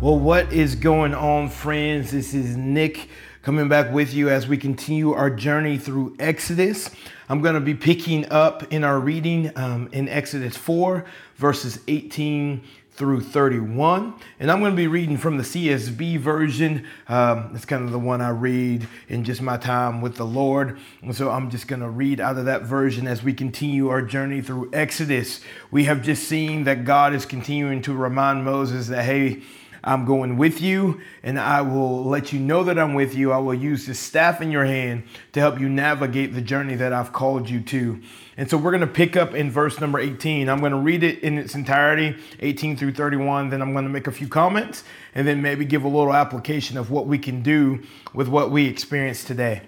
Well, what is going on, friends? This is Nick coming back with you as we continue our journey through Exodus. I'm going to be picking up in our reading um, in Exodus 4, verses 18 through 31. And I'm going to be reading from the CSB version. Um, it's kind of the one I read in just my time with the Lord. And so I'm just going to read out of that version as we continue our journey through Exodus. We have just seen that God is continuing to remind Moses that, hey, I'm going with you, and I will let you know that I'm with you. I will use the staff in your hand to help you navigate the journey that I've called you to. And so we're going to pick up in verse number 18. I'm going to read it in its entirety, 18 through 31. Then I'm going to make a few comments and then maybe give a little application of what we can do with what we experience today.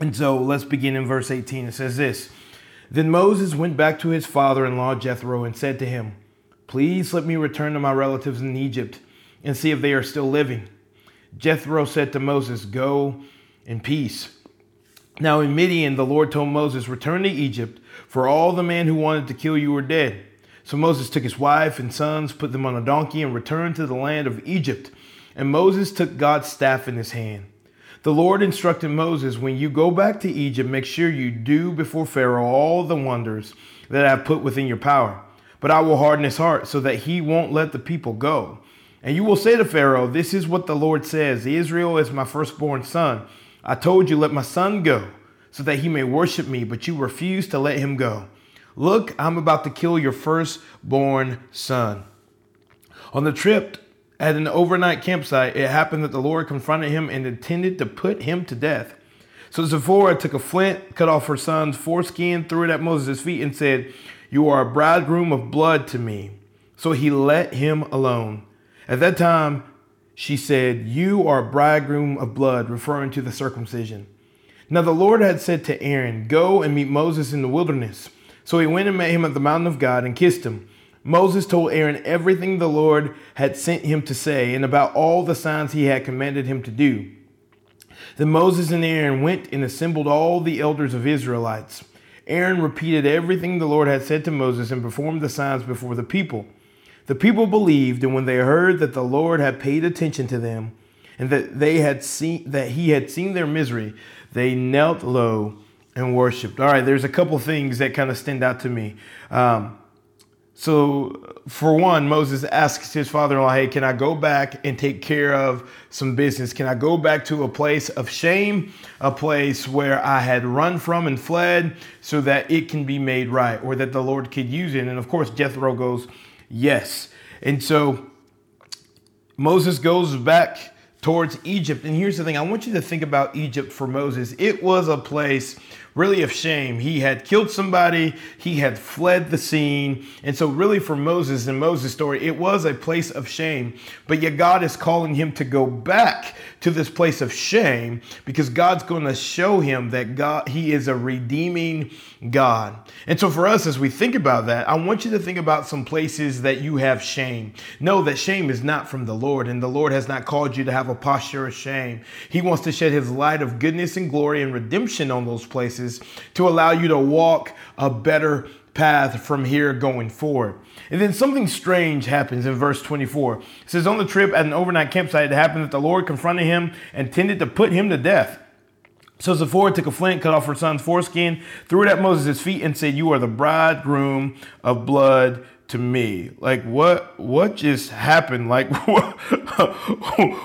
And so let's begin in verse 18. It says this Then Moses went back to his father in law Jethro and said to him, Please let me return to my relatives in Egypt and see if they are still living. Jethro said to Moses, Go in peace. Now in Midian, the Lord told Moses, Return to Egypt, for all the men who wanted to kill you are dead. So Moses took his wife and sons, put them on a donkey, and returned to the land of Egypt. And Moses took God's staff in his hand. The Lord instructed Moses, When you go back to Egypt, make sure you do before Pharaoh all the wonders that I have put within your power. But I will harden his heart so that he won't let the people go. And you will say to Pharaoh, This is what the Lord says Israel is my firstborn son. I told you, Let my son go, so that he may worship me, but you refused to let him go. Look, I'm about to kill your firstborn son. On the trip at an overnight campsite, it happened that the Lord confronted him and intended to put him to death. So Zipporah took a flint, cut off her son's foreskin, threw it at Moses' feet, and said, You are a bridegroom of blood to me. So he let him alone. At that time, she said, You are a bridegroom of blood, referring to the circumcision. Now the Lord had said to Aaron, Go and meet Moses in the wilderness. So he went and met him at the mountain of God and kissed him. Moses told Aaron everything the Lord had sent him to say and about all the signs he had commanded him to do. Then Moses and Aaron went and assembled all the elders of Israelites. Aaron repeated everything the Lord had said to Moses and performed the signs before the people. The people believed, and when they heard that the Lord had paid attention to them, and that they had seen that he had seen their misery, they knelt low and worshipped. All right, there's a couple things that kind of stand out to me. Um, so, for one, Moses asks his father-in-law, "Hey, can I go back and take care of some business? Can I go back to a place of shame, a place where I had run from and fled, so that it can be made right, or that the Lord could use it?" And of course, Jethro goes Yes. And so Moses goes back towards Egypt. And here's the thing I want you to think about Egypt for Moses. It was a place really of shame. He had killed somebody, he had fled the scene. And so, really, for Moses and Moses' story, it was a place of shame. But yet, God is calling him to go back to this place of shame because God's going to show him that God, he is a redeeming God. And so, for us, as we think about that, I want you to think about some places that you have shame. Know that shame is not from the Lord, and the Lord has not called you to have a posture of shame. He wants to shed his light of goodness and glory and redemption on those places to allow you to walk a better path from here going forward. And then something strange happens in verse 24. It says, On the trip at an overnight campsite, it happened that the Lord confronted him and intended to put him to death. So Zipporah took a flint, cut off her son's foreskin, threw it at Moses' feet, and said, You are the bridegroom of blood to me. Like what what just happened? Like what,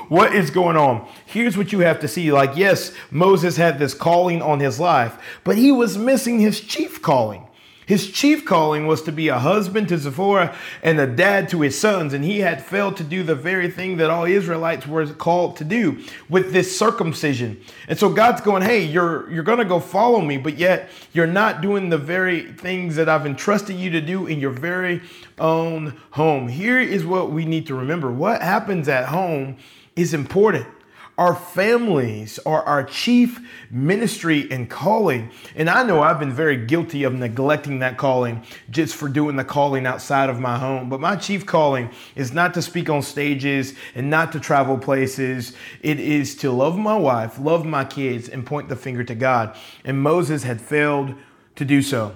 what is going on? Here's what you have to see. Like yes, Moses had this calling on his life, but he was missing his chief calling. His chief calling was to be a husband to Zipporah and a dad to his sons, and he had failed to do the very thing that all Israelites were called to do with this circumcision. And so God's going, "Hey, you're you're going to go follow me, but yet you're not doing the very things that I've entrusted you to do in your very own home." Here is what we need to remember. What happens at home is important. Our families are our chief ministry and calling. And I know I've been very guilty of neglecting that calling just for doing the calling outside of my home. But my chief calling is not to speak on stages and not to travel places. It is to love my wife, love my kids, and point the finger to God. And Moses had failed to do so.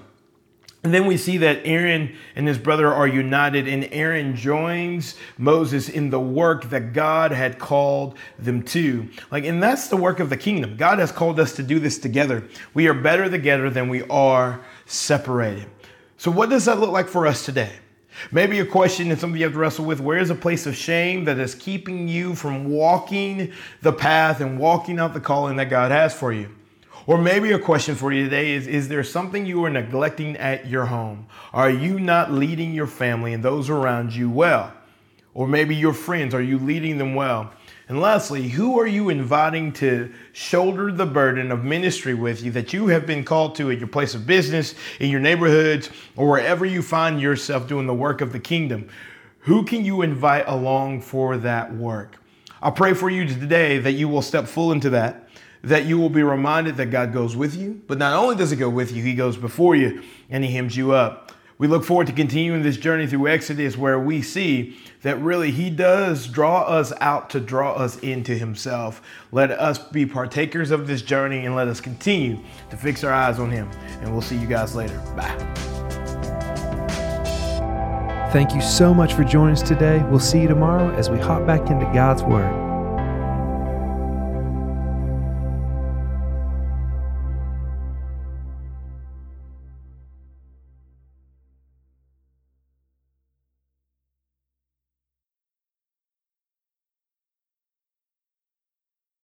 And then we see that Aaron and his brother are united, and Aaron joins Moses in the work that God had called them to. Like, and that's the work of the kingdom. God has called us to do this together. We are better together than we are separated. So, what does that look like for us today? Maybe a question and something you have to wrestle with where is a place of shame that is keeping you from walking the path and walking out the calling that God has for you? Or maybe a question for you today is Is there something you are neglecting at your home? Are you not leading your family and those around you well? Or maybe your friends, are you leading them well? And lastly, who are you inviting to shoulder the burden of ministry with you that you have been called to at your place of business, in your neighborhoods, or wherever you find yourself doing the work of the kingdom? Who can you invite along for that work? I pray for you today that you will step full into that that you will be reminded that God goes with you. But not only does He go with you, He goes before you and He hems you up. We look forward to continuing this journey through Exodus where we see that really He does draw us out to draw us into Himself. Let us be partakers of this journey and let us continue to fix our eyes on Him. And we'll see you guys later. Bye. Thank you so much for joining us today. We'll see you tomorrow as we hop back into God's Word.